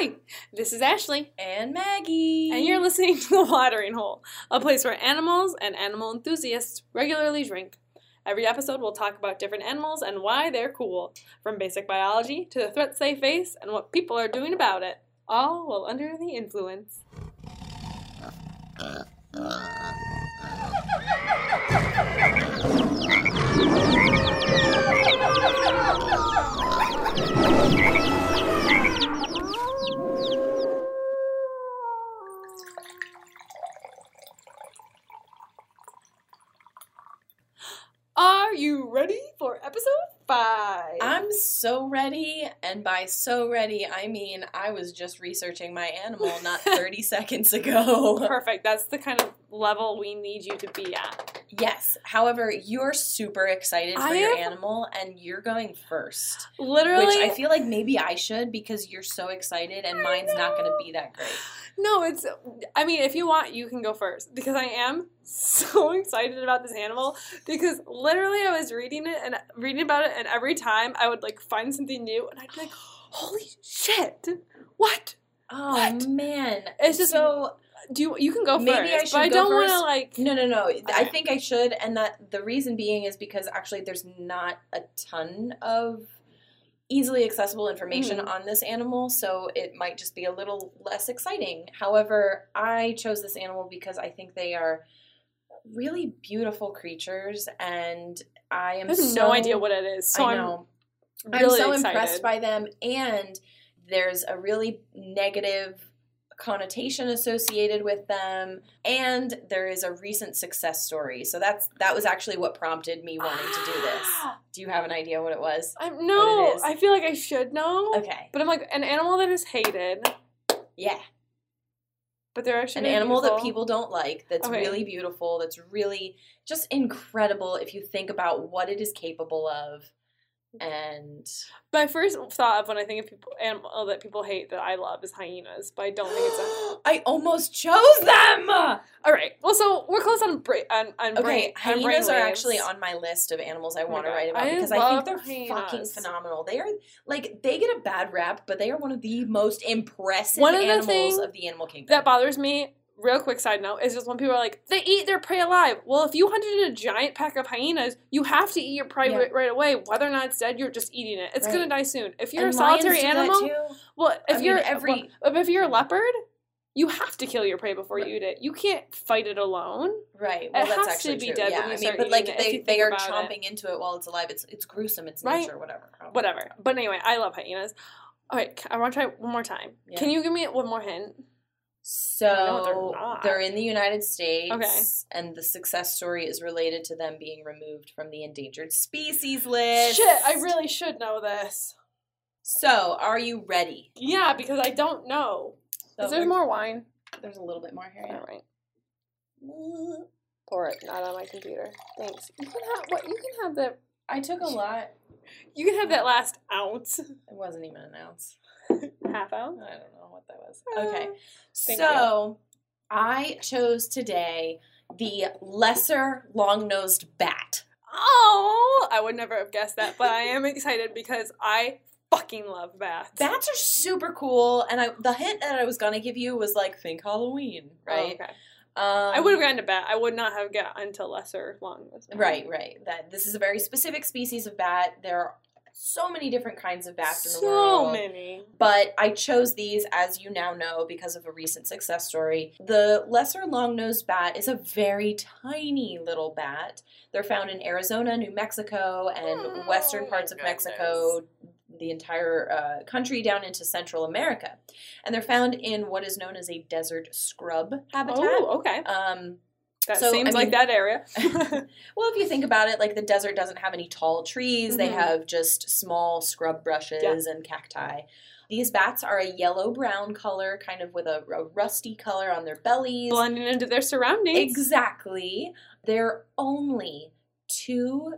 Hi, this is Ashley, And Maggie. and you're listening to The Watering Hole, a place where animals and animal enthusiasts regularly drink. Every episode, we'll talk about different animals and why they're cool, from basic biology to the threats they face and what people are doing about it, all while under the influence. You ready for episode five? I'm so ready, and by so ready, I mean I was just researching my animal not 30 seconds ago. Perfect. That's the kind of level we need you to be at. Yes. However, you're super excited for I your am- animal, and you're going first. Literally, Which I feel like maybe I should because you're so excited, and I mine's not going to be that great. No, it's. I mean, if you want, you can go first because I am so excited about this animal. Because literally, I was reading it and reading about it, and every time I would like find something new, and I'd be like, "Holy shit! What? Oh What? man, It's just- so. Do you, you can go Maybe I should but I don't want to like. No, no, no. I think I should, and that the reason being is because actually there's not a ton of easily accessible information Mhm. on this animal, so it might just be a little less exciting. However, I chose this animal because I think they are really beautiful creatures, and I am I have so no idea what it is, so I I'm know. really I'm so excited. impressed by them, and there's a really negative connotation associated with them and there is a recent success story so that's that was actually what prompted me wanting to do this Ah. do you have an idea what it was I'm no. I feel like I should know. okay But I'm like an animal that is hated, yeah but they're actually an animal that people don't like that's Okay. really beautiful that's really just incredible if you think about what it is capable of and My first thought of when I think of people animal that people hate that I love is hyenas, but I don't think it's a. I almost chose them All right. Well, so we're close on bra- on, on brain. Okay, on brain hyenas are waves. actually on my list of animals I Oh want to write about I because I think they're fucking phenomenal. They are like they get a bad rap, but they are one of the most impressive One of the animals of the animal kingdom. that bothers me. Real quick side note is just when people are like, they eat their prey alive. Well, if you hunted a giant pack of hyenas, you have to eat your prey Yeah. right, right away. Whether or not it's dead, you're just eating it. It's gonna die soon. If you're And a solitary animal, well, if I you're uh, every- well, if you're a leopard, you have to kill your prey before you eat it. You can't fight it alone. right? Well, it that's has to actually be true. dead yeah, when you I mean, start but like it, they they are about it. chomping into it while it's alive. It's it's gruesome. It's Right. nature. Whatever. Whatever. But anyway, I love hyenas. All right, I want to try one more time. Yeah. Can you give me one more hint? So know they're not. they're in the United States, Okay. and the success story is related to them being removed from the endangered species list. Shit, I really should know this. So, are you ready? Yeah, because I don't know. So Is there more wine? There's a little bit more here. All right. Pour it, not on my computer. Thanks. You can have what? You can have that. I took a lot. You can have that last ounce, It wasn't even an ounce. half ounce. I don't know what that was. Okay. Uh, Thank so, I chose today the lesser long-nosed bat. Oh, I would never have guessed that, but I am excited because I fucking love bats. Bats are super cool, and I the hint that I was gonna give you was like think Halloween, Oh, right? okay. Um, I would have gotten to bat. I would not have got until lesser long. Right, right. That this is a very specific species of bat. There are so many different kinds of bats in the world. So many. But I chose these, as you now know, because of a recent success story. The lesser long-nosed bat is a very tiny little bat. They're found in Arizona, New Mexico, and Oh, western parts of goodness. Mexico, the entire uh, country down into Central America. And they're found in what is known as a desert scrub habitat. Oh, okay. Um, That so, I seems like mean- that area. well, if you think about it, like the desert doesn't have any tall trees, they Mhm. have just small scrub brushes and cacti. These bats are a yellow brown color, kind of with a, a rusty color on their bellies. Blending into their surroundings. Exactly. They're only two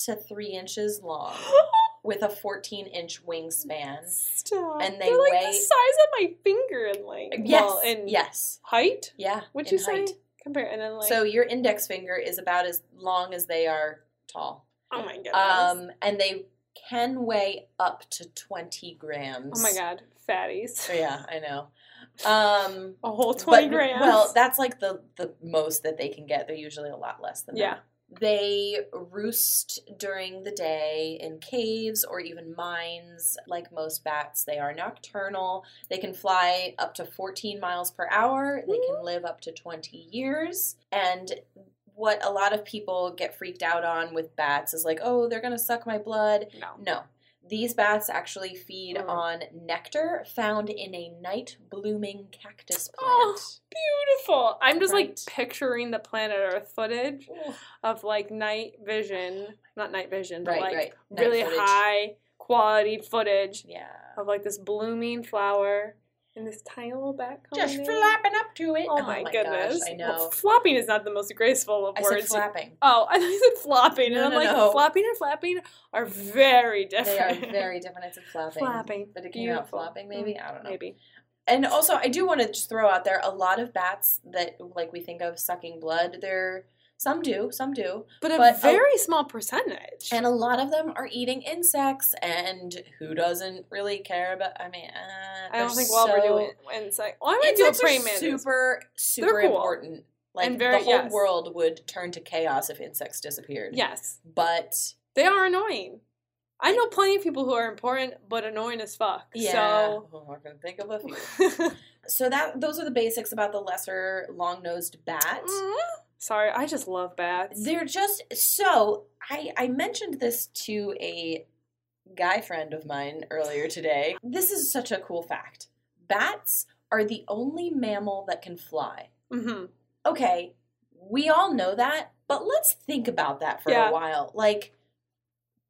to three inches long with a 14 inch wingspan. Stop. And they They're like weigh- the size of my finger in length. Yes. Well, in yes. height. Yeah. What'd in you say? Compare and then like. So your index finger is about as long as they are tall. oh my goodness. Um, and they can weigh up to 20 grams. oh my god. fatties. Yeah, I know. Um, A whole 20 but, grams. Well, that's like the the most that they can get. They're usually a lot less than Yeah. that. They roost during the day in caves or even mines. Like most bats, they are nocturnal. They can fly up to 14 miles per hour. They can live up to 20 years. And what a lot of people get freaked out on with bats is like, oh, they're going to suck my blood. no. No. These bats actually feed Mm. on nectar found in a night blooming cactus plant. Oh, Beautiful. I'm just like picturing the planet Earth footage Ooh. of like night vision, not night vision, but Right, like right. Really high quality footage Yeah. of like this blooming flower and this tiny little coming Just in. flapping up to it. Oh, my, goodness. Gosh, I Well, know. flopping is not the most graceful of I said words. flapping. Oh, I thought you said flopping, No, and I'm no, like, no. flopping and flapping are very different. They are very different. It's a flapping. Flapping. But it came out Beautiful. flopping, maybe? Mm, I don't know. Maybe. And also, I do want to just throw out there a lot of bats that, like, we think of sucking blood, they're. Some do, some do. But a But a- very small percentage. And a lot of them are eating insects, and who doesn't really care about? I mean, uh, I don't think we'll ever do so- it. Insect. Well, I might do a praying mantis. super, super cool. important. Like And very- the whole yes. world would turn to chaos if insects disappeared. Yes, but they are annoying. I know plenty of people who are important but annoying as fuck. yeah, oh, I can think of a few. So. So that those are the basics about the lesser long-nosed bat. Sorry, I just love bats. They're just so. I I mentioned this to a guy friend of mine earlier today. This is such a cool fact. Bats are the only mammal that can fly. hmm Okay, we all know that, but let's think about that for Yeah. a while. Like,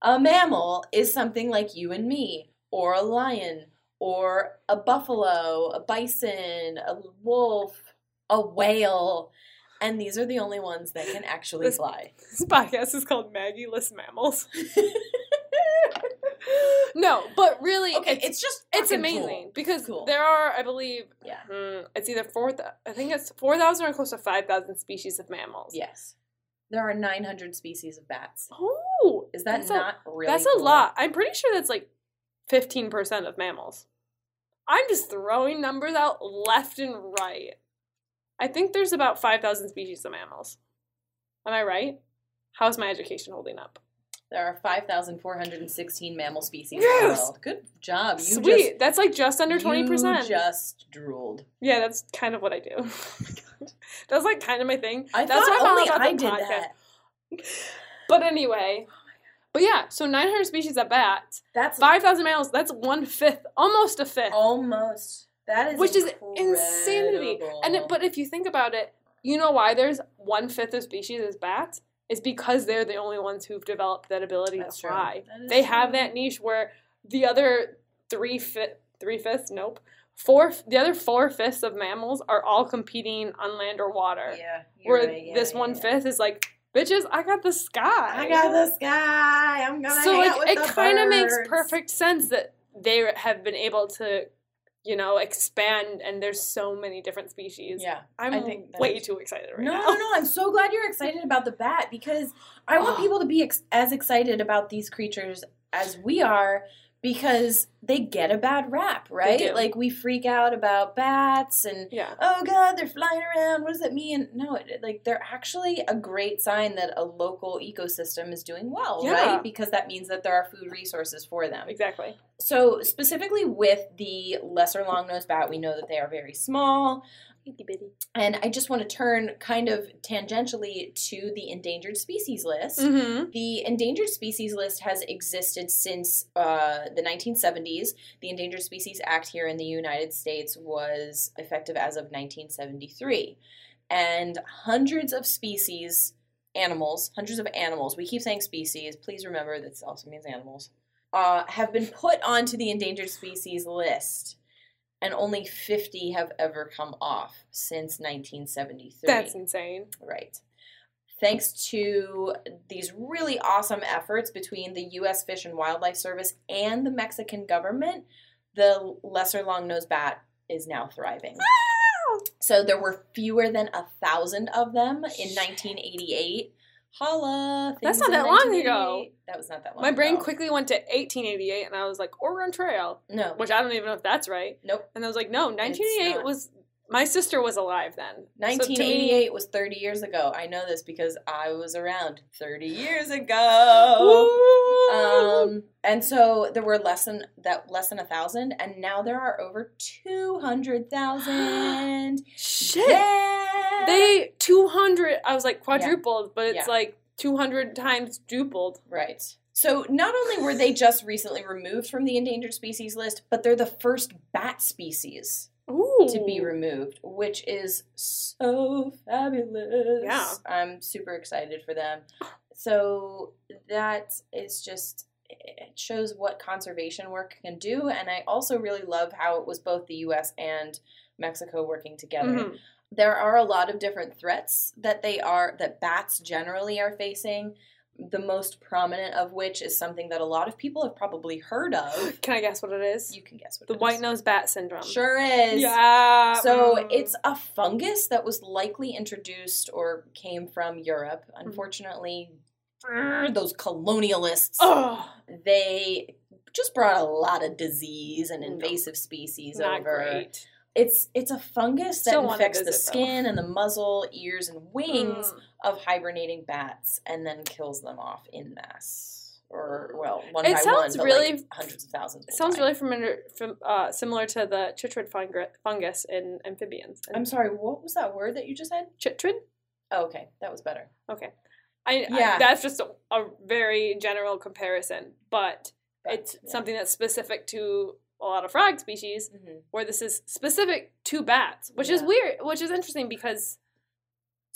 a mammal is something like you and me, or a lion, or a buffalo, a bison, a wolf, a whale. And these are the only ones that can actually This- fly. This podcast is called Maggie List Mammals. no, but really, Okay, it's, it's just it's amazing cool. because Cool. there are, I believe, Yeah. mm, it's either four. I think it's four thousand or close to five thousand species of mammals. Yes. There are 900 species of bats. Oh, Is that that's a- not really That's a lot. I'm pretty sure that's like 15% of mammals. I'm just throwing numbers out left and right. I think there's about 5,000 species of mammals. Am I right? How's my education holding up? There are 5,416 mammal species in the world. Good job. You Sweet. just that's like just under 20%. You just drooled. yeah, that's kind of what I do. Oh my God. That's like kind of my thing. I that's thought why I'm all only about I did podcast. that. But anyway. Oh but yeah, so 900 species of bats, That's 5,000 mammals, that's one fifth, almost a fifth. almost. That is which is insanity. And it, but if you think about it, you know why there's one fifth of species as bats is because they're the only ones who've developed that ability That's to fly. Is They have that niche where the other three fifth, three fifths, nope, four, the other four fifths of mammals are all competing on land or water. Yeah. where right, yeah, this yeah, one yeah. fifth is like, bitches, I got the sky. I got the sky. I'm gonna so like it kind of makes perfect sense that they have been able to you know expand and there's so many different species Yeah. i'm I think way too excited right no, now no, no. I'm so glad you're excited about the bat because I want people to be ex- as excited about these creatures as we are because they get a bad rap, right? Like we freak out about bats and yeah oh god, they're flying around. What does that mean? No, it, like they're actually a great sign that a local ecosystem is doing well, Yeah. right? Because that means that there are food resources for them. exactly So specifically with the lesser long-nosed bat, we know that they are very small. Itty bitty And I just want to turn kind of tangentially to the endangered species list. mm-hmm. The endangered species list has existed since uh, the 1970s. The Endangered Species Act here in the United States was effective as of 1973. And hundreds of species, animals, hundreds of animals, we keep saying species, please remember this also means animals, uh, have been put onto the endangered species list. And only 50 have ever come off since 1973. that's insane Right. Thanks to these really awesome efforts between the U.S. Fish and Wildlife Service and the Mexican government, the lesser long-nosed bat is now thriving. Ah! So there were fewer than a thousand of them in 1988, Holla. That's not that long ago. That was not that long. My brain ago. quickly went to 1888, and I was like, Oregon Trail, No. which I don't even know if that's right. Nope. And I was like, no, 1988 was. My sister was alive then. So 1988 was 30 years ago. I know this because I was around 30 years ago. Um, and so there were less than that, less than a thousand, and now there are over 200,000. Shit. Yeah. They 200. I was like quadrupled, but it's Yeah. like 200 times dupled. Right. So not only were they just recently removed from the endangered species list, but they're the first bat species. To be removed, which is so fabulous. Yeah. I'm super excited for them. So that is just it shows what conservation work can do and I also really love how it was both the US and Mexico working together. Mhm. There are a lot of different threats that they are that bats generally are facing. The most prominent of which is something that a lot of people have probably heard of. Can I guess what it is? You can guess what the it white nose bat syndrome. Sure is. Yeah. So mm. it's a fungus that was likely introduced or came from Europe. Mm-hmm. Unfortunately, brr, those colonialists, Oh, they just brought a lot of disease and No. invasive species not over. great. It's it's a fungus that Still infects the visit, though. skin and the muzzle, ears, and wings Mm. Of hibernating bats, and then kills them off in mass. Or well, one It by sounds one, but like really- hundreds of thousands. It sounds die. really familiar, from, uh, similar to the chytrid fungu- fungus in amphibians. I'm sorry. What was that word that you just said? chytrid. Oh, okay, that was better. Okay, I, Yeah. I that's just a, a very general comparison, but But, it's yeah. something that's specific to a lot of frog species, Mhm. where this is specific to bats, which is weird, which is interesting because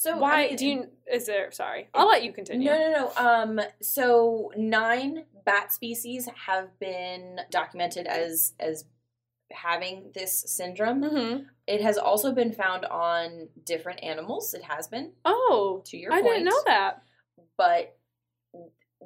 So why I mean, do you? Is there? Sorry, I'll let you continue. No, no, no. Um, so nine bat species have been documented as as having this syndrome. hmm It has also been found on different animals. It has been Oh, to your I point, didn't know that. but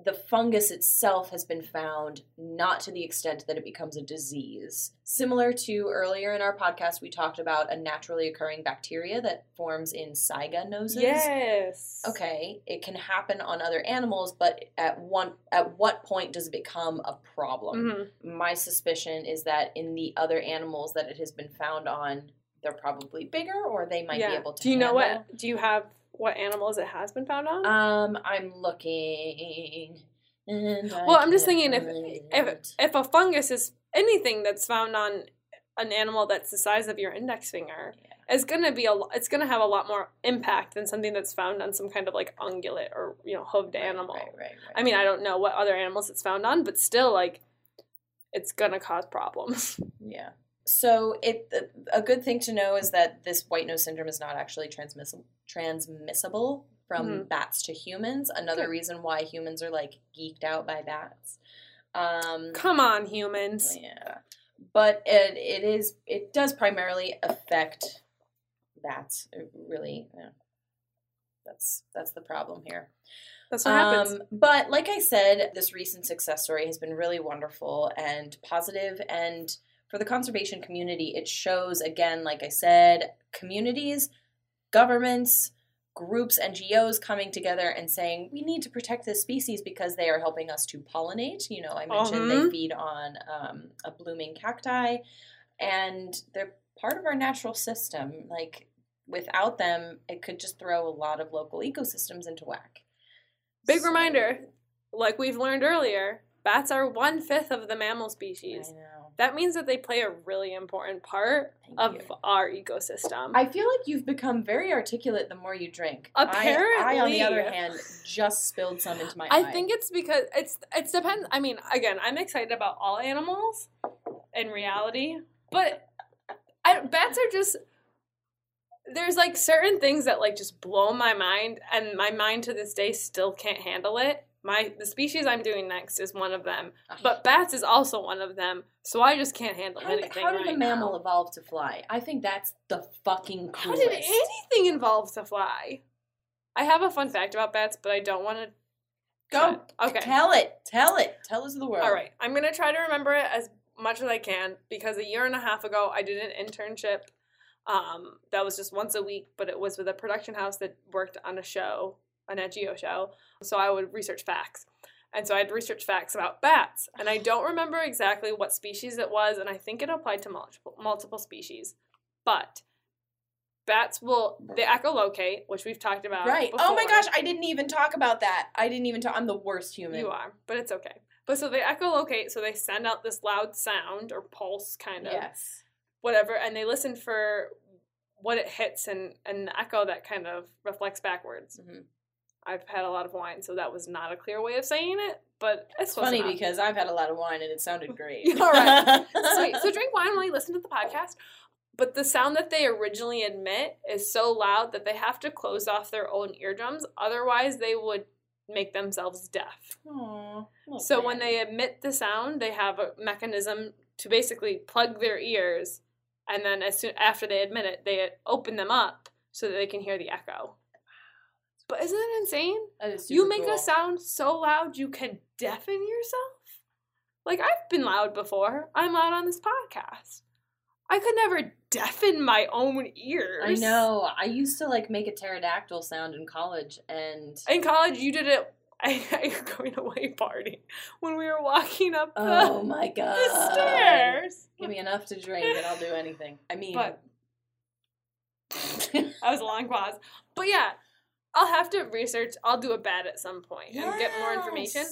the fungus itself has been found not to the extent that it becomes a disease. Similar to earlier in our podcast, we talked about a naturally occurring bacteria that forms in Saiga noses. Yes. okay it can happen on other animals but at one at what point does it become a problem hmm my suspicion is that in the other animals that it has been found on they're probably bigger or they might yeah. be able to do you know what? Do you have what animals it has been found on? um i'm looking well, I'm just thinking if if if a fungus is anything that's found on an animal that's the size of your index finger, Yeah. it's gonna be a it's gonna have a lot more impact than something that's found on some kind of like ungulate or you know hooved Right, animal. right, right, right. I mean, I don't know what other animals it's found on, but still, like, it's gonna cause problems. Yeah. So it a good thing to know is that this white nose syndrome is not actually transmissible transmissible from Mhm. bats to humans. Another Good. reason why humans are like geeked out by bats. Um Come on, humans. yeah. But it it is it does primarily affect bats. It really yeah. That's that's the problem here. That's what happens. Um, but like I said, this recent success story has been really wonderful and positive, and for the conservation community, it shows again, like I said, communities, governments, groups, NGOs coming together and saying we need to protect this species because they are helping us to pollinate. You know, I mentioned they Mhm. feed on um, a blooming cacti, and they're part of our natural system. Like without them, it could just throw a lot of local ecosystems into whack. Big So- reminder, like we've learned earlier, bats are one fifth of the mammal species. That means that they play a really important part Thank of you. our ecosystem. I feel like you've become very articulate the more you drink. I, I, on the other hand, just spilled some into my I eye. think it's because it's it's depends. I mean, again, I'm excited about all animals in reality, but I, bats are just there's like certain things that like just blow my mind, and my mind to this day still can't handle it. My the species I'm doing next is one of them, but bats is also one of them. So I just can't handle how, anything. how did right a mammal now. evolve to fly? I think that's the fucking coolest. How did anything evolve to fly? I have a fun fact about bats, but I don't want to. Go. Okay. Tell it. Tell it. Tell us the world. All right, I'm gonna try to remember it as much as I can because a year and a half ago I did an internship. Um, that was just once a week, but it was with a production house that worked on a show a Nat Geo show, so I would research facts. And so I had to research facts about bats, and I don't remember exactly what species it was, and I think it applied to multiple multiple species. But bats will they echolocate, which we've talked about. Right. Oh my gosh, I didn't even talk about that. I didn't even talk. I'm the worst human. You are, but it's okay. But so they echolocate, so they send out this loud sound or pulse, kind of Yes. whatever, and they listen for what it hits and and the echo that kind of reflects backwards. Mhm. I've had a lot of wine, so that was not a clear way of saying it, but it's funny enough. because I've had a lot of wine and it sounded great. All right. Sweet. So drink wine while you listen to the podcast. But the sound that they originally emit is so loud that they have to close off their own eardrums. Otherwise, they would make themselves deaf. Aw, little So when they emit the sound, they have a mechanism to basically plug their ears, and then as soon after they admit it, they open them up so that they can hear the echo. But isn't it insane? That is you make cool. a sound so loud you can deafen yourself. Like I've been loud before. I'm loud on this podcast. I could never deafen my own ears. I know. I used to like make a pterodactyl sound in college, and In college, you did it at your going away party when we were walking up the, oh my god, the stairs. Give me enough to drink, and I'll do anything. I mean, But that was a long pause. But yeah, I'll have to research. I'll do a bat at some point and get more information.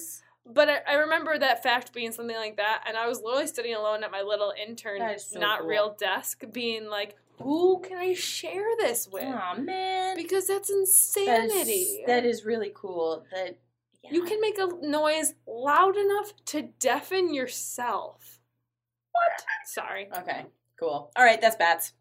But I, I remember that fact being something like that, and I was literally sitting alone at my little intern, so not cool. real desk, being like, "Who can I share this with?" Aw man, Because that's insanity. is, that is really cool. That You can make a noise loud enough to deafen yourself. What? Sorry. Okay, cool. All right, that's bats.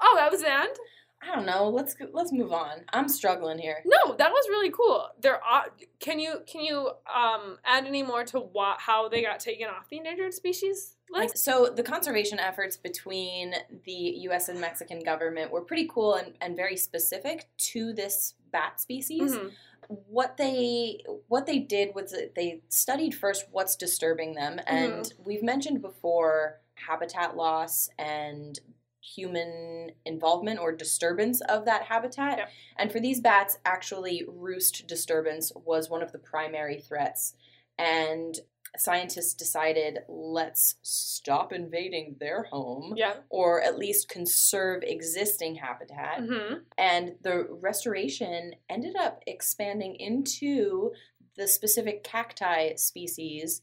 Oh, that was the end. I don't know. Let's let's move on. I'm struggling here. No, that was really cool. There are. Can you can you um add any more to what how they got taken off the endangered species list? So the conservation efforts between the U.S. and Mexican government were pretty cool and, and very specific to this bat species. Mhm. What they what they did was they studied first what's disturbing them, and we've mentioned before habitat loss and human involvement or disturbance of that habitat. Yep. And for these bats, actually, roost disturbance was one of the primary threats. And scientists decided let's stop invading their home Yeah. or at least conserve existing habitat. hmm And the restoration ended up expanding into the specific cacti species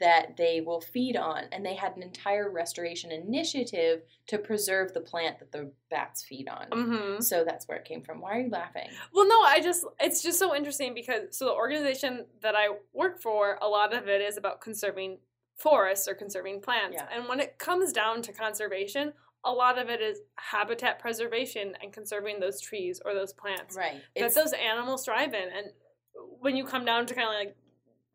that they will feed on. And they had an entire restoration initiative to preserve the plant that the bats feed on. hmm So that's where it came from. Why are you laughing? Well, no, I just it's just so interesting because so the organization that I work for, a lot of it is about conserving forests or conserving plants. Yeah. And when it comes down to conservation, a lot of it is habitat preservation and conserving those trees or those plants Right. that It's, those animals thrive in. And when you come down to kind of like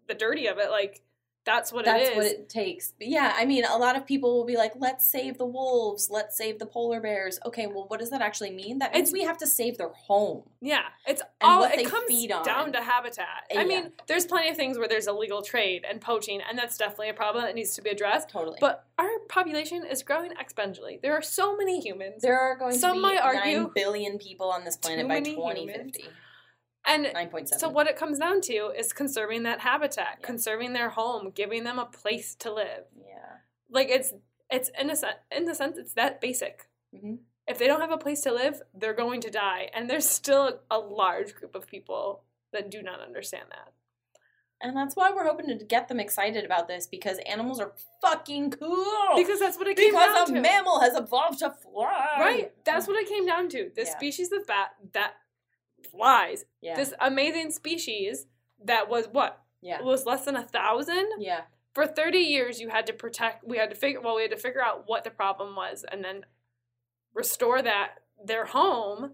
the dirty of it, like that's what it is. that's it what it takes. But yeah, I mean, a lot of people will be like, let's save the wolves, let's save the polar bears. Okay, well, what does that actually mean? That means It's- we have to save their home. Yeah, it's all it comes down to habitat. I Yeah. mean, there's plenty of things where there's illegal trade and poaching, and that's definitely a problem that needs to be addressed. Totally. But our population is growing exponentially. There are so many humans, there are going some to be might argue 9 billion people on this planet by many 2050. And 9.7. so what it comes down to is conserving that habitat, Yeah. conserving their home, giving them a place to live. Yeah. Like it's it's in a sen- in the sense it's that basic. Mhm. If they don't have a place to live, they're going to die, and there's still a large group of people that do not understand that. And that's why we're hoping to get them excited about this because animals are fucking cool. Because that's what it came down because a to. mammal has evolved to fly. Right. That's what it came down to. This Yeah. species of bat that flies. Yeah. This amazing species that was what? yeah. Was less than a thousand? Yeah. For 30 years you had to protect we had to figure well, we had to figure out what the problem was and then restore that their home.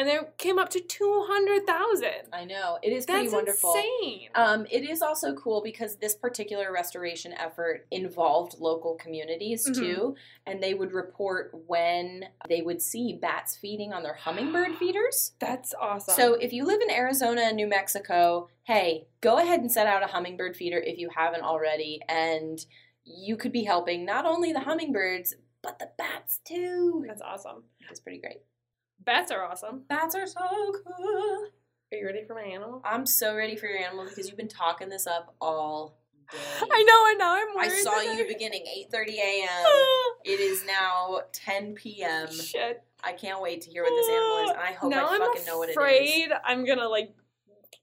And they came up to 200,000. I know. It is pretty That's wonderful. insane. Um, it is also cool because this particular restoration effort involved local communities Mhm. too, and they would report when they would see bats feeding on their hummingbird feeders. That's awesome. So if you live in Arizona and New Mexico, hey, go ahead and set out a hummingbird feeder if you haven't already, and you could be helping not only the hummingbirds but the bats too. that's awesome. That's pretty great. Bats are awesome. Bats are so cool. Are you ready for my animal? I'm so ready for your animal because you've been talking this up all day. I know, I know. I'm I saw you beginning 8:30 a.m. It is now 10 p.m. Shit. I can't wait to hear what this animal is, and I hope now I I'm know what it is. afraid I'm gonna like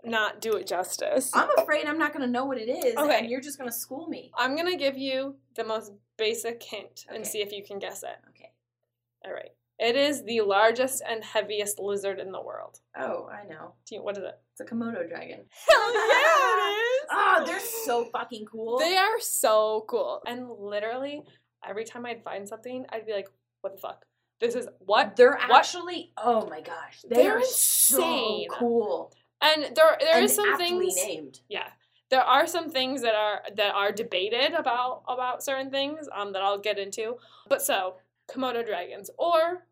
not do it justice. I'm afraid I'm not gonna know what it is, Okay. and you're just gonna school me. I'm gonna give you the most basic hint and see if you can guess it. Okay. All right. It is the largest and heaviest lizard in the world. Oh, I know. You, what is it? It's a Komodo dragon. Hell yeah, it is! Oh, they're so fucking cool. They are so cool. And literally, every time I'd find something, I'd be like, what the fuck? This is what? They're What? actually. Oh my gosh, they They're are insane. so cool. And there there and is some things named. yeah. There are some things that are that are debated about about certain things um that I'll get into. But so, Komodo dragons or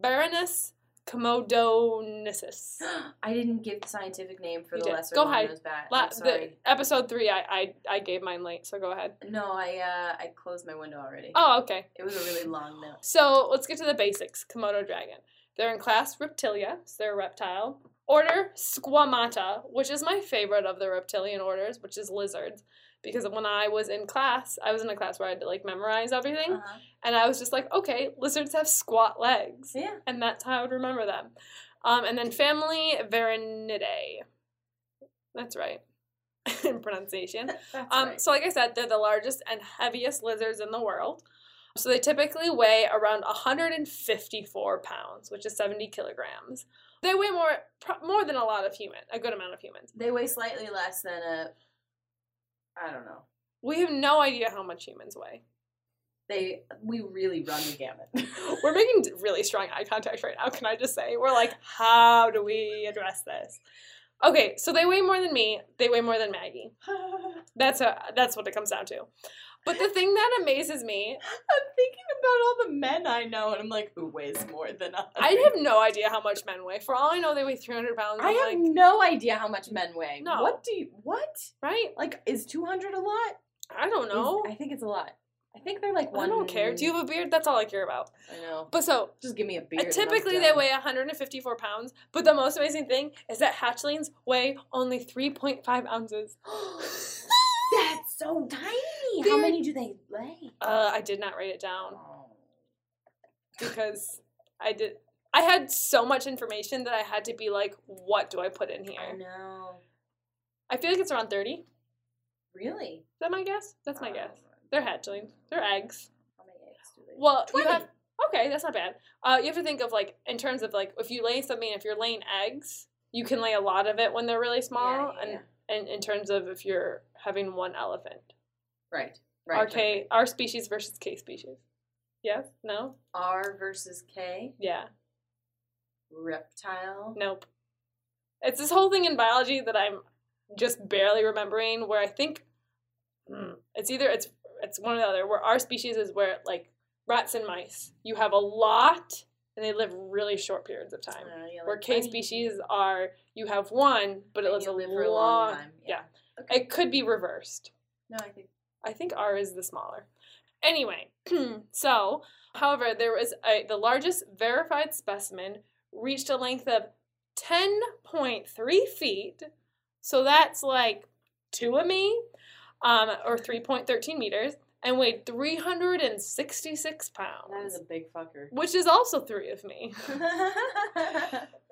Varanus komodoensis. I didn't give the scientific name for You the did. lesser Go ahead. bat. La- sorry. episode 3 I, I I gave mine late, so go ahead. No, I uh, I closed my window already. Oh, okay. It was a really long note. So let's get to the basics. Komodo dragon. They're in class Reptilia, so they're a reptile. Order Squamata, which is my favorite of the reptilian orders, which is lizards. Because when I was in class, I was in a class where I had to like memorize everything, Uh-huh. and I was just like, okay, lizards have squat legs, Yeah. and that's how I would remember them. Um, and then family Varanidae. That's right in pronunciation. That's Um, right. So, like I said, they're the largest and heaviest lizards in the world. So, they typically weigh around 154 pounds, which is 70 kilograms. They weigh more more than a lot of human, a good amount of humans. They weigh slightly less than a. I don't know. We have no idea how much humans weigh. They we really run the gamut. We're making really strong eye contact right now. Can I just say we're like, how do we address this? Okay, so they weigh more than me. They weigh more than Maggie. That's a that's what it comes down to. But the thing that amazes me I'm thinking about all the men I know, and I'm like, who weighs more than us? I have no idea how much men weigh. For all I know, they weigh 300 pounds. I I'm have like, no idea how much men weigh. No. What do you? What? right? Like, is 200 a lot? I don't Is- know. I think it's a lot. I think they're like one. I don't care. Do you have a beard? That's all I care about. I know. But so, Just give me a uh, beard. typically they weigh 154 pounds. But the most amazing thing is that hatchlings weigh only 3.5 ounces. That's so tiny. How They're- many do they lay? Uh, I did not write it down Oh. because I did. I had so much information that I had to be like, what do I put in here? I know. I feel like it's around 30. Really? Is that my guess? That's my Oh, guess. They're hatchlings. They're eggs. How many eggs do they? Well, you 20. have okay, that's not bad. Uh, you have to think of like in terms of like if you lay something, if you're laying eggs, you can lay a lot of it when they're really small, Yeah, yeah, and yeah. And in terms of if you're having one elephant, Right. Right. our K, R species versus K species. Yes? No? R versus K. Yeah. Reptile. Nope. It's this whole thing in biology that I'm just barely remembering. Where I think hmm, it's either it's it's one or the other. Where R species is where like rats and mice, you have a lot and they live really short periods of time. Uh, yeah, where like K bunny. species are you have one, but it lives a live long, a long time. Yeah. Okay. It could be reversed. No, I think. I think R is the smaller. Anyway, so however, there was a, the largest verified specimen reached a length of 10.3 feet. So that's like two of me, um, or 3.13 meters, and weighed 366 pounds. That is a big fucker. which is also three of me.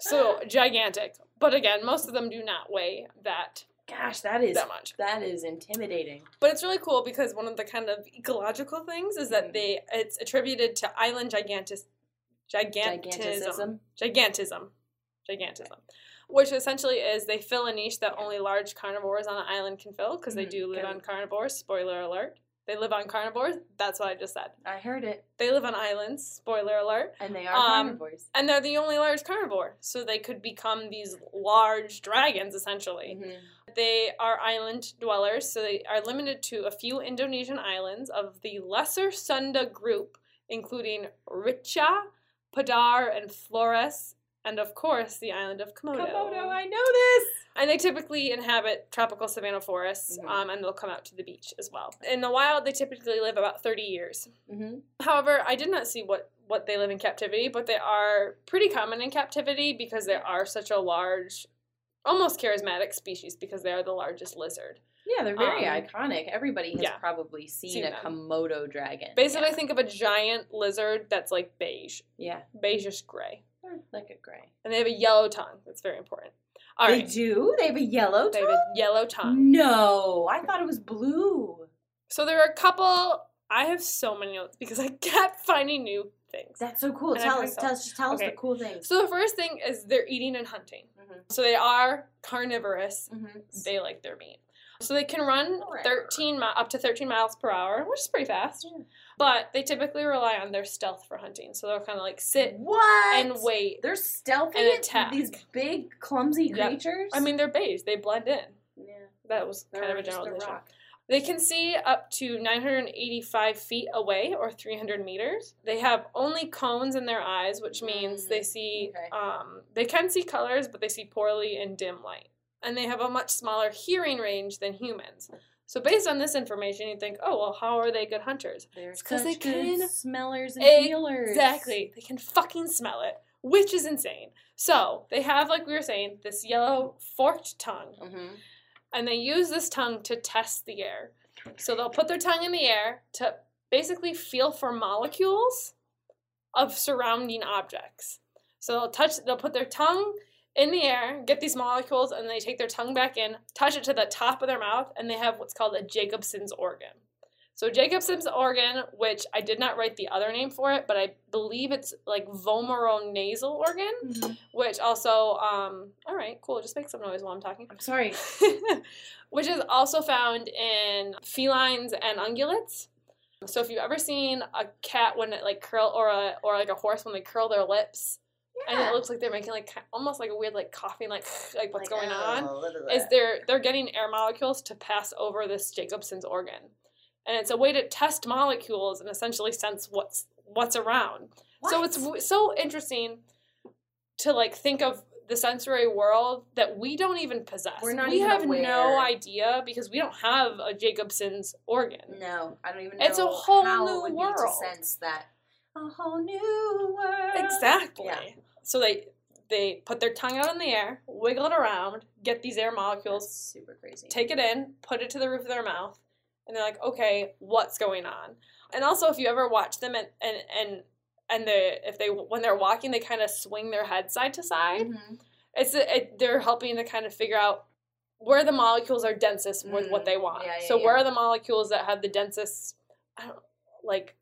So gigantic. But again, most of them do not weigh that Gosh, that is that much. that is intimidating. But it's really cool because one of the kind of ecological things is that Mhm. they it's attributed to island gigantis gigantism. Giganticism. Gigantism. Gigantism. Which essentially is they fill a niche that only large carnivores on an island can fill because they Mhm, do live on carnivores. Spoiler alert. They live on carnivores. That's what I just said. I heard it, They live on islands. Spoiler alert. and they are Um, carnivores. And they're the only large carnivore. So they could become these large dragons essentially. Mhm. They are island dwellers, so they are limited to a few Indonesian islands of the Lesser Sunda group, including Rinca, Padar, and Flores, and of course the island of Komodo. Komodo, I know this. and they typically inhabit tropical savanna forests, Mhm. um, and they'll come out to the beach as well. In the wild, they typically live about 30 years. Mm-hmm. However, I did not see what, what they live in captivity, but they are pretty common in captivity because they are such a large almost charismatic species because they are the largest lizard. Yeah, they're very Um, iconic. Everybody has yeah. probably seen, Seen a them. Komodo dragon. Basically, yeah. think of a giant lizard that's like beige, yeah, beigeish gray, like a gray. and they have a yellow tongue. That's very important. All they right, do. They have a yellow they tongue. have a yellow tongue. No, I thought it was blue. So there are a couple. I have so many notes because I kept finding new things. That's so cool. And Tell us, tell us, just tell us the cool things. So the first thing is they're eating and hunting. Mhm. So they are carnivorous. Mhm. They like their meat. So they can run Right. 13 mi- up to 13 miles per hour, which is pretty fast. Yeah. But they typically rely on their stealth for hunting. So they'll kind of like sit What? and wait. They're stealthy. and attack. These big, clumsy Yep. creatures. I mean, they're beige. They blend in. yeah, That was they're kind of a generalization. They can see up to 985 feet away or 300 meters. They have only cones in their eyes, which means they Mm, see, okay. um, they can see colors, but they see poorly in dim light. And they have a much smaller hearing range than humans. So, based on this information, you think, oh, well, how are they good hunters? They're It's 'cause such they can- smellers and feelers. Exactly. They can fucking smell it, which is insane. So, they have, like we were saying, this yellow forked tongue. hmm and they use this tongue to test the air. So they'll put their tongue in the air to basically feel for molecules of surrounding objects. So they'll touch they'll put their tongue in the air, get these molecules and they take their tongue back in, touch it to the top of their mouth and they have what's called a Jacobson's organ. So Jacobson's organ, which I did not write the other name for it, but I believe it's like vomeronasal organ, Mm-hmm. which also um all right, cool, just make some noise while I'm talking. I'm sorry. which is also found in felines and ungulates. So if you've ever seen a cat when it like curl or a or like a horse when they curl their lips and it looks like they're making like almost like a weird like coughing like like what's Like, going oh, on is they're they're getting air molecules to pass over this Jacobson's organ. And it's a way to test molecules and essentially sense what's what's around. So it's w- so interesting to like think of the sensory world that we don't even possess. We're not we have aware. no idea because we don't have a Jacobson's organ. No, I don't even know. It's a whole new world. Sense that a whole new world. Exactly. Yeah. So they they put their tongue out in the air, wiggle it around, get these air That's molecules, super crazy. take it in, put it to the roof of their mouth, and they're like, okay, what's going on? And also, if you ever watch them and and and and they if they when they're walking, they kind of swing their head side to side. Mhm. It's it, they're helping to kind of figure out where the molecules are densest with Mm, what they want. yeah, yeah, so where are the molecules that have the densest? I don't like.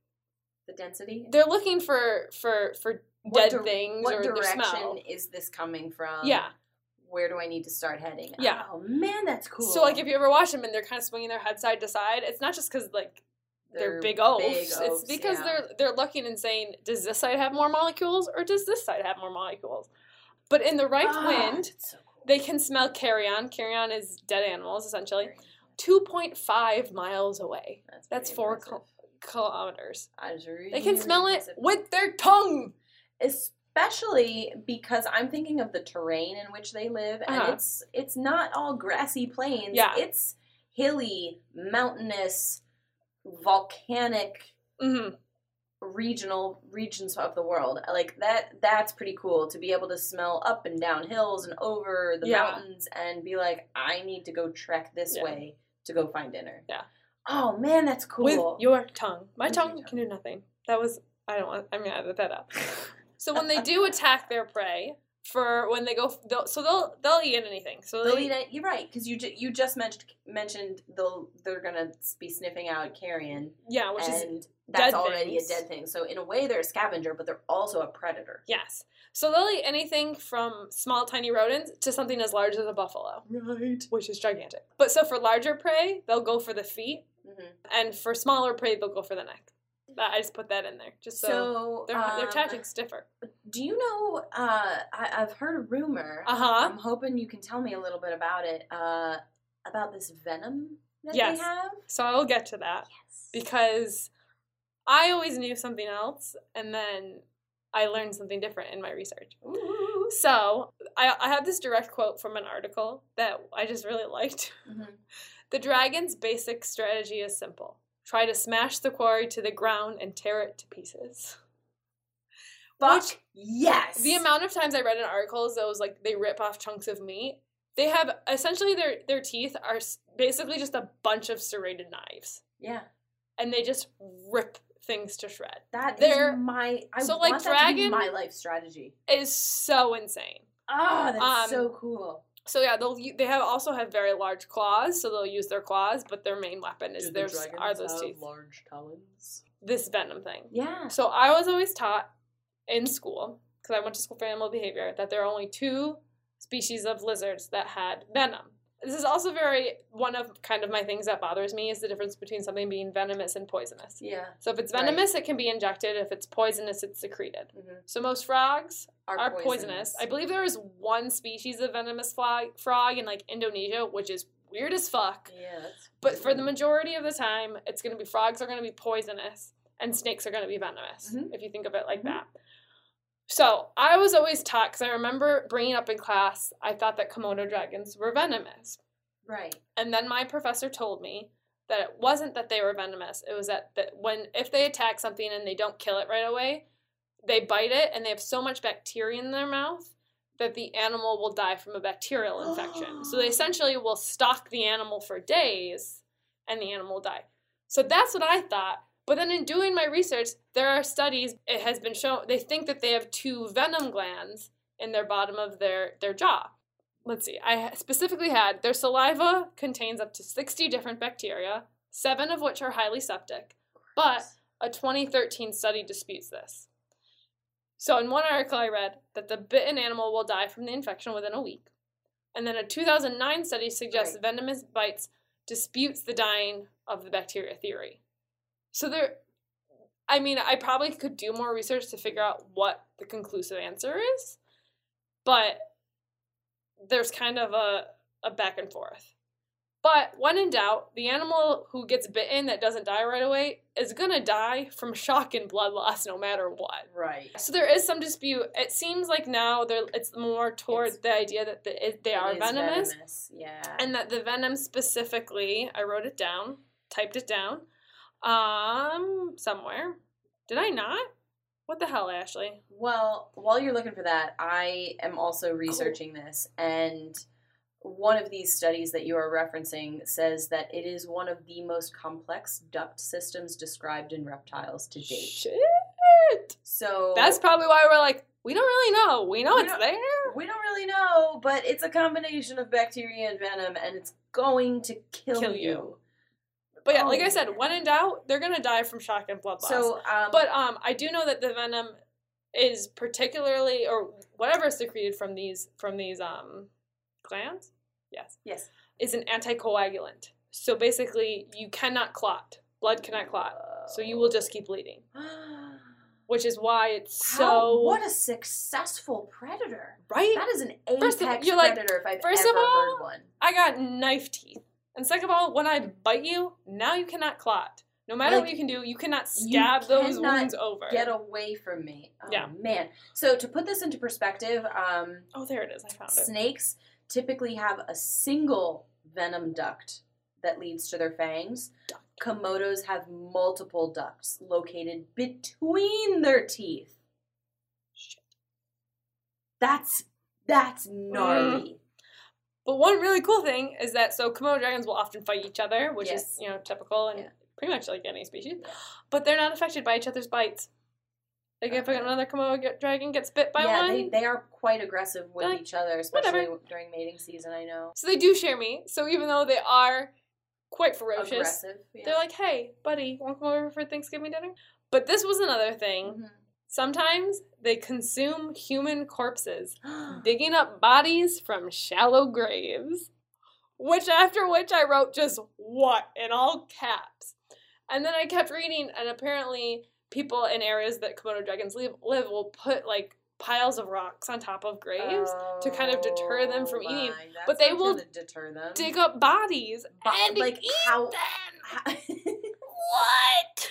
The density. They're looking for for for What dead dir- things What or the direction smell. is this coming from? Yeah. Where do I need to start heading? Yeah. Oh man, that's cool. So like if you ever watch them and they're kind of swinging their head side to side, it's not just because like they're, big oafs. it's because yeah. they're they're looking and saying, does this side have more molecules or does this side have more molecules? But in the right Ah, wind, so cool. they can smell carrion. Carrion is dead animals essentially. Two point five miles away. That's, That's four impressive. Kilometers. That is really, They can smell it with their tongue. especially because I'm thinking of the terrain in which they live, and Uh-huh. it's it's not all grassy plains. Yeah. it's hilly, mountainous, volcanic hmm regional regions of the world like that that's pretty cool to be able to smell up and down hills and over the Yeah. mountains and be like i need to go trek this Yeah. way to go find dinner Yeah. Oh man that's cool With your tongue. My tongue tongue. can do nothing. That was I don't want. I'm gonna edit that out. So when they do attack their prey, for when they go, they'll, so they'll they'll eat anything. So They'll they eat it. You're right, because you ju- you just mentioned mentioned they'll they're gonna be sniffing out carrion, yeah, which is and that's dead already things. a dead thing. So in a way, they're a scavenger, but they're also a predator. yes. So they'll eat anything from small tiny rodents to something as large as a buffalo, Right. which is gigantic. But so for larger prey, they'll go for the feet, hmm and for smaller prey, they'll go for the neck. I just put that in there, just so, So, their their um, tactics differ. Do you know? Uh, I, I've heard a rumor. Uh huh. I'm hoping you can tell me a little bit about it. Uh, about this venom that Yes. they have. So I will get to that. Yes. because I always knew something else, and then I learned something different in my research. Ooh. So I, I have this direct quote from an article that I just really liked. Mhm. The dragon's basic strategy is simple try to smash the quarry to the ground and tear it to pieces. Fuck Which- yes. The amount of times I read in articles that was like they rip off chunks of meat They have essentially their their teeth are basically just a bunch of serrated knives, Yeah. and they just rip things to shred. That is They're- my I so, like, that to be dragon- my life strategy. is so insane. Oh, that's Um, so cool. So yeah, they'll they have also have very large claws, so they'll use their claws, but their main weapon is Do their s- are those teeth. large talons? This venom thing. Yeah. So I was always taught in school because I went to school for animal behavior that there are only two species of lizards that had venom. This is also very one of kind of my things that bothers me is the difference between something being venomous and poisonous. Yeah. So if it's Right. venomous, it can be injected. If it's poisonous, it's secreted. Mhm. So most frogs Are, are poisonous. I believe there is one species of venomous frog, frog in like Indonesia, which is weird as fuck. yeah. But for the majority of the time, it's going to be frogs are going to be poisonous and snakes are going to be venomous, Mhm. if you think of it like Mhm. that. So I was always taught, because I remember bringing up in class, I thought that Komodo dragons were venomous. right. And then my professor told me that it wasn't that they were venomous. It was that, that when if they attack something and they don't kill it right away, they bite it and they have so much bacteria in their mouth that the animal will die from a bacterial infection. so they essentially will stalk the animal for days and the animal will die. So that's what I thought. But then in doing my research, there are studies, it has been shown, they think that they have two venom glands in their bottom of their, their jaw let's see, I specifically had their saliva contains up to 60 different bacteria, seven of which are highly septic, but a 2013 study disputes this. So, in one article, I read that the bitten animal will die from the infection within a week. And then a 2009 study suggests Right. venomous bites disputes the dying of the bacteria theory. So, there, I mean, I probably could do more research to figure out what the conclusive answer is, but there's kind of a, a back and forth. But when in doubt, the animal who gets bitten that doesn't die right away is gonna die from shock and blood loss no matter what. Right. So there is some dispute. It seems like now there it's more toward It's- the idea that the, it, they are It is venomous, Yeah. and that the venom specifically, I wrote it down, typed it down, um, somewhere. Did I not? What the hell, Ashley? Well, while you're looking for that, I am also researching this, and one of these studies that you are referencing says that it is one of the most complex duct systems described in reptiles to date. Shit. So That's probably why we're like, we don't really know. We know We it's there. we don't really know, but it's a combination of bacteria and venom, and it's going to kill, Kill you. you. But yeah, like Oh, I said, when in doubt, they're gonna die from shock and blood loss. So, um, but um, I do know that the venom is particularly, or whatever is secreted from these from these um glands, yes, yes, is an anticoagulant. So basically, you cannot clot. Blood cannot clot. So you will just keep bleeding, which is why it's How- so what a successful predator! right. That is an apex First of- you're like- predator if I've first ever of all, heard one. I got knife teeth. And second of all, when I bite you, now you cannot clot. No matter what you can do, you cannot you stab those cannot wounds over. Get away from me! Oh, Yeah. man. So to put this into perspective, um, oh, there it is. I found it. snakes typically have a single venom duct that leads to their fangs. Komodos have multiple ducts located between their teeth. Shit. That's that's gnarly. But one really cool thing is that so Komodo dragons will often fight each other, which Yes. is you know typical and Yeah. pretty much like any species. But they're not affected by each other's bites. Like if Okay. another Komodo dragon gets bit by yeah, one, they, they are quite aggressive with like, each other, especially "Whatever." during mating season. I know. so they do share meat. So even though they are quite ferocious, Yeah. they're like, "Hey, buddy, want to come over for Thanksgiving dinner?" But this was another thing. Mhm. Sometimes they consume human corpses, digging up bodies from shallow graves. Which, after which, I wrote just what in all caps. And then I kept reading, and apparently, people in areas that Komodo dragons live, live will put like piles of rocks on top of graves, to kind of deter them from Oh eating. my, that's But they will deter them. dig up bodies, Bo- and like, eat how- them. what?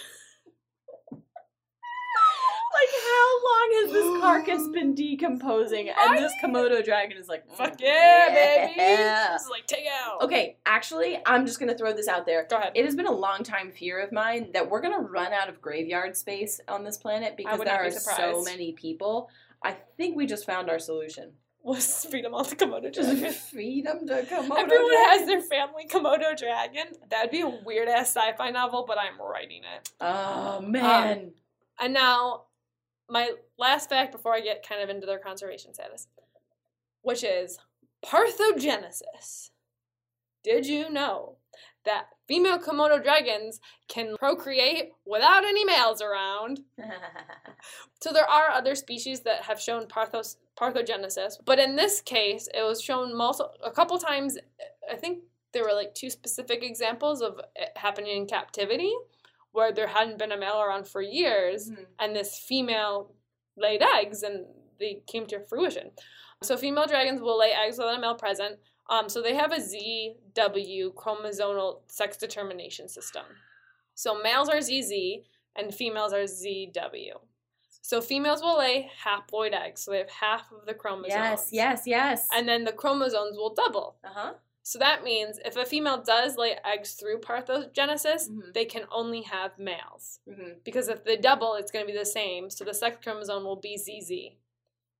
Like, how long has this carcass been decomposing? And this Komodo dragon is like, Fuck "Mm, yeah, baby! yeah." This is like take out. Okay, actually, I'm just gonna throw this out there. go ahead. It has been a long time fear of mine that we're gonna run out of graveyard space on this planet because there are so many people. I think we just found our solution. was feed them all to Komodo dragon. Them to Komodo Everyone has their family Komodo dragon. That'd be a weird ass sci-fi novel, but I'm writing it. Oh man. And now, my last fact before I get kind of into their conservation status, which is parthogenesis. Did you know that female Komodo dragons can procreate without any males around? So there are other species that have shown parthos, parthenogenesis, but in this case, it was shown multiple a couple times. I think there were like two specific examples of it happening in captivity, where there hadn't been a male around for years, Mhm. and this female laid eggs, and they came to fruition. So female dragons will lay eggs without a male present. Um, so they have a ZW chromosomal sex determination system. So males are ZZ and females are ZW. So females will lay haploid eggs, so they have half of the chromosomes. yes, yes, yes. And then the chromosomes will double. uh huh. So that means if a female does lay eggs through parthenogenesis, Mhm. they can only have males. hmm Because if they double, it's going to be the same. So the sex chromosome will be ZZ.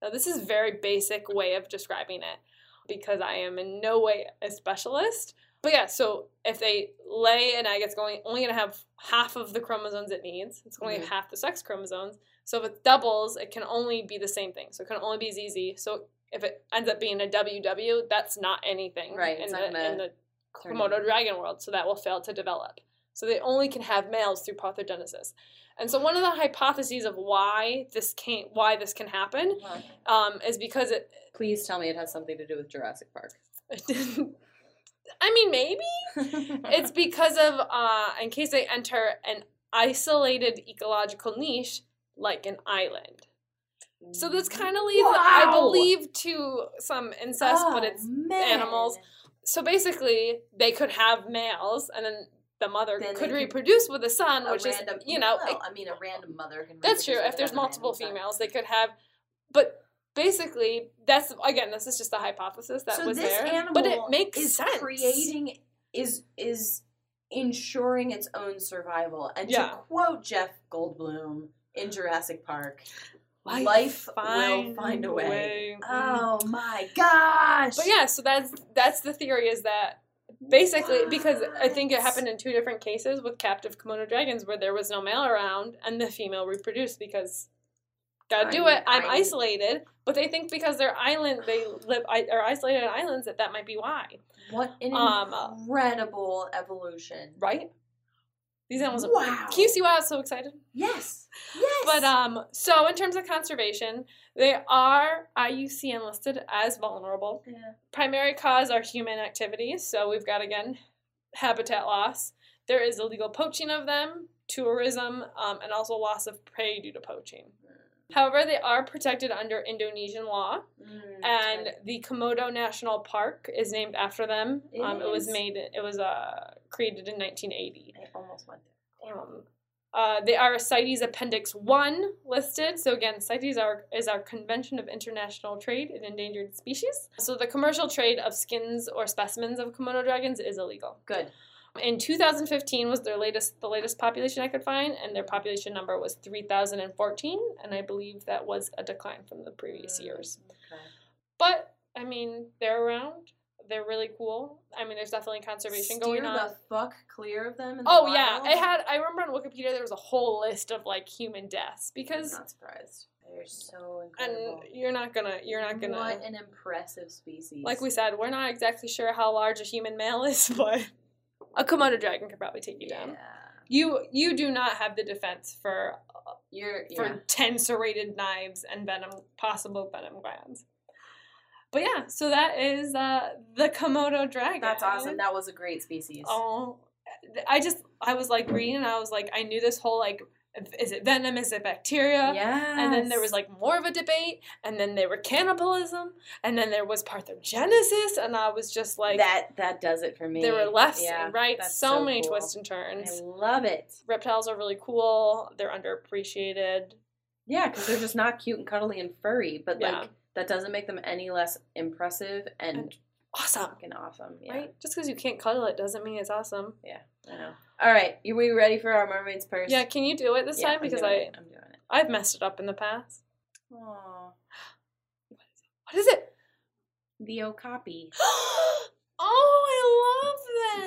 Now, this is a very basic way of describing it because I am in no way a specialist. But yeah, so if they lay an egg, it's going only going to have half of the chromosomes it needs. It's going to Mhm. have half the sex chromosomes. So if it doubles, it can only be the same thing. So it can only be ZZ. So if it ends up being a WW, that's not anything Right, in the, in the Komodo dragon world, so that will fail to develop. So they only can have males through parthenogenesis. And so one of the hypotheses of why this can why this can happen Uh-huh. um, is because it. Please tell me it has something to do with Jurassic Park. I mean, maybe it's because of uh, in case they enter an isolated ecological niche like an island. So this kind of leads, I believe, to some incest, but Oh, it's man. animals. so basically they could have males, and then the mother Then could reproduce with the son, A which random, is you know well, I mean, a random mother can. that's true. If there's multiple random son. females, they could have, but basically that's again this is just a hypothesis that so was there, but it makes is sense. creating is is ensuring its own survival. And Yeah. to quote Jeff Goldblum in Jurassic Park, Life, life will find a way. oh my gosh! But yeah, so that's that's the theory is that basically because I think it happened in two different cases with captive Komodo dragons where there was no male around and the female reproduced because gotta do it. I'm isolated, but they think because they're island, they live i- are isolated on islands that that might be why, What an Um, uh, incredible evolution! right? These animals. Are, Wow. Can you see why I was so excited? Yes, yes. But um, so in terms of conservation, they are IUCN listed as vulnerable. Yeah. Primary cause are human activities. So we've got again habitat loss. There is illegal poaching of them, tourism, um, and also loss of prey due to poaching. However, they are protected under Indonesian law, Mm, and okay. the Komodo National Park is named after them. It um, it was made. It was uh, created in 1980. I almost went there. Um, uh, they are CITES Appendix 1 listed. So, again, CITES are, is our Convention of International Trade in Endangered Species. So, the commercial trade of skins or specimens of Komodo dragons is illegal. Good. In 2015 was their latest, the latest population I could find, and their population number was 3,014, and I believe that was a decline from the previous Mm, years. Okay. But, I mean, they're around. They're really cool. I mean, there's definitely conservation going Steer on. the fuck clear of them. In the Oh yeah, I had. I remember on Wikipedia there was a whole list of like human deaths because. I'm because, not surprised. They're so incredible. and you're not gonna, you're not gonna. What an impressive species. Like we said, we're not exactly sure how large a human male is, but a Komodo dragon could probably take you yeah. down. You you do not have the defense for You're for yeah. ten serrated knives and venom possible venom glands. But yeah, so that is uh, the Komodo dragon. That's awesome. That was a great species. Oh, I just I was like reading and I was like I knew this whole like is it venom is it bacteria yeah. and then there was like more of a debate and then there were cannibalism and then there was parthenogenesis and I was just like that that does it for me. there were lefts Yeah, and rights so, so many cool. twists and turns. I love it. reptiles are really cool they're underappreciated Yeah, because they're just not cute and cuddly and furry, but Yeah. like that doesn't make them any less impressive and, And awesome fucking awesome. Yeah. right just because you can't cuddle it doesn't mean it's awesome Yeah, I know. All right, you we ready for our mermaid's purse? yeah can you do it this Yeah, time I'm because I it. I'm doing it. I've messed it up in the past Aw. what is it The okapi. oh, I love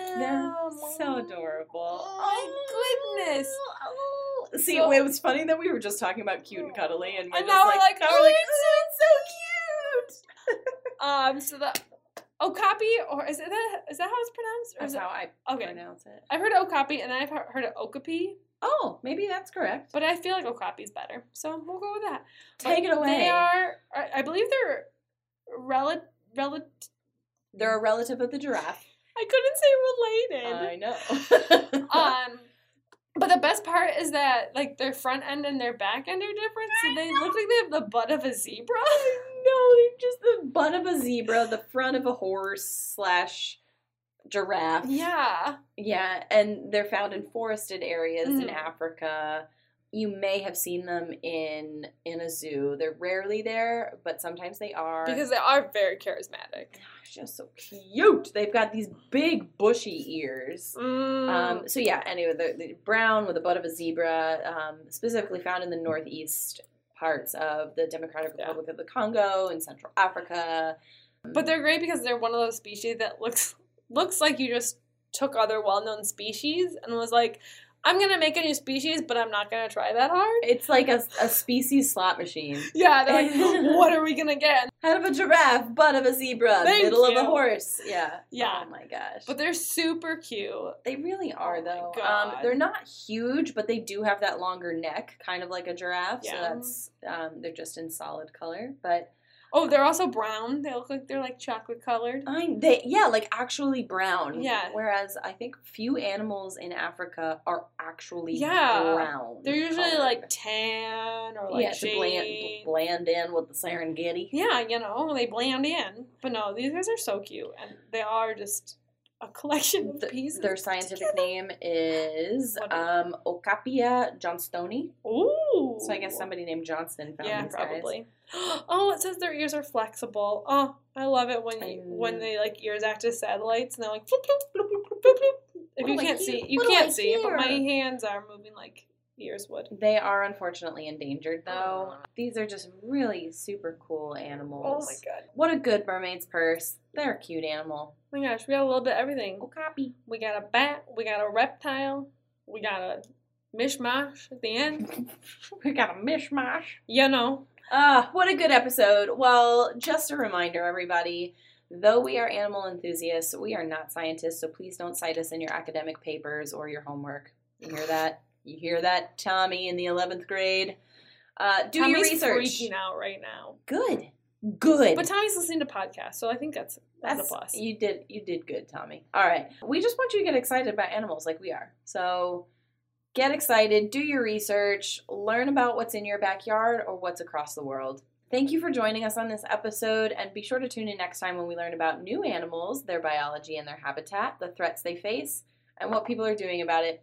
them. They're so adorable. Oh my oh. goodness. Oh. See, So- it was funny that we were just talking about cute and cuddly, and, we're And just now we're like, now oh, we're like, oh, it's so cute. Um, so the okapi, or is it that is that how it's pronounced? Or is That's it, how I okay. pronounce it. I've heard okapi and then I've heard of okapi, Oh, maybe that's correct. but I feel like okapi is better, so we'll go with that. But Take it away. They are, I believe they're rel rel. They're a relative of the giraffe. I couldn't say related. I know. Um, but the best part is that like their front end and their back end are different, so they look like they have the butt of a zebra. no, they're just the butt of a zebra, the front of a horse slash giraffe. yeah, Yeah, and they're found in forested areas in Mhm. Africa. You may have seen them in in a zoo. They're rarely there, but sometimes they are. because they are very charismatic. They're just so cute. They've got these big bushy ears. Mm. Um, so yeah, anyway, they're, they're brown with the butt of a zebra, um, specifically found in the northeast parts of the Democratic Yeah. Republic of the Congo and Central Africa. But they're great because they're one of those species that looks looks like you just took other well known species and was like, I'm gonna make a new species, but I'm not gonna try that hard. It's like a, a species slot machine. Yeah, they're like, what are we gonna get? Head of a giraffe, butt of a zebra, Thank middle of a horse. Yeah. Yeah. Oh my gosh. But they're super cute. they really are Oh my though. Um, they're not huge, but they do have that longer neck, kind of like a giraffe. So that's um, they're just in solid color. But Oh, they're also brown. They look like they're like chocolate colored. I they yeah, like actually brown. Yeah. Whereas I think few animals in Africa are actually Yeah. brown. They're usually colored. like tan or like yeah, to bland, bland in with the Serengeti. Yeah, you know, they blend in. But no, these guys are so cute, and they are just a collection of pieces. Their scientific together. name is um, Okapia johnstoni. Ooh. So I guess somebody named Johnston found Yeah, these guys. probably. Oh, it says their ears are flexible. Oh, I love it when you, when they like ears act as satellites and they're like. If you can't see, you What do I can't see, but my hands are moving like ears would. They are unfortunately endangered, though. Aw. These are just really super cool animals. Oh my god. What a good mermaid's purse. They're a cute animal. Oh my gosh, we got a little bit of everything. Okapi. We got a bat, we got a reptile, we got a mishmash at the end. We got a mishmash. You know. Ah, what a good episode. Well, just a reminder, everybody. Though we are animal enthusiasts, we are not scientists, so please don't cite us in your academic papers or your homework. You hear that? You hear that, Tommy, in the 11th grade? Uh, do your Tommy's research. freaking out right now. Good. Good. But Tommy's listening to podcasts, so I think that's that's, That's a plus. You did you did good, Tommy. All right. We just want you to get excited about animals like we are. So get excited, do your research, learn about what's in your backyard or what's across the world. Thank you for joining us on this episode and be sure to tune in next time when we learn about new animals, their biology and their habitat, the threats they face, and what people are doing about it.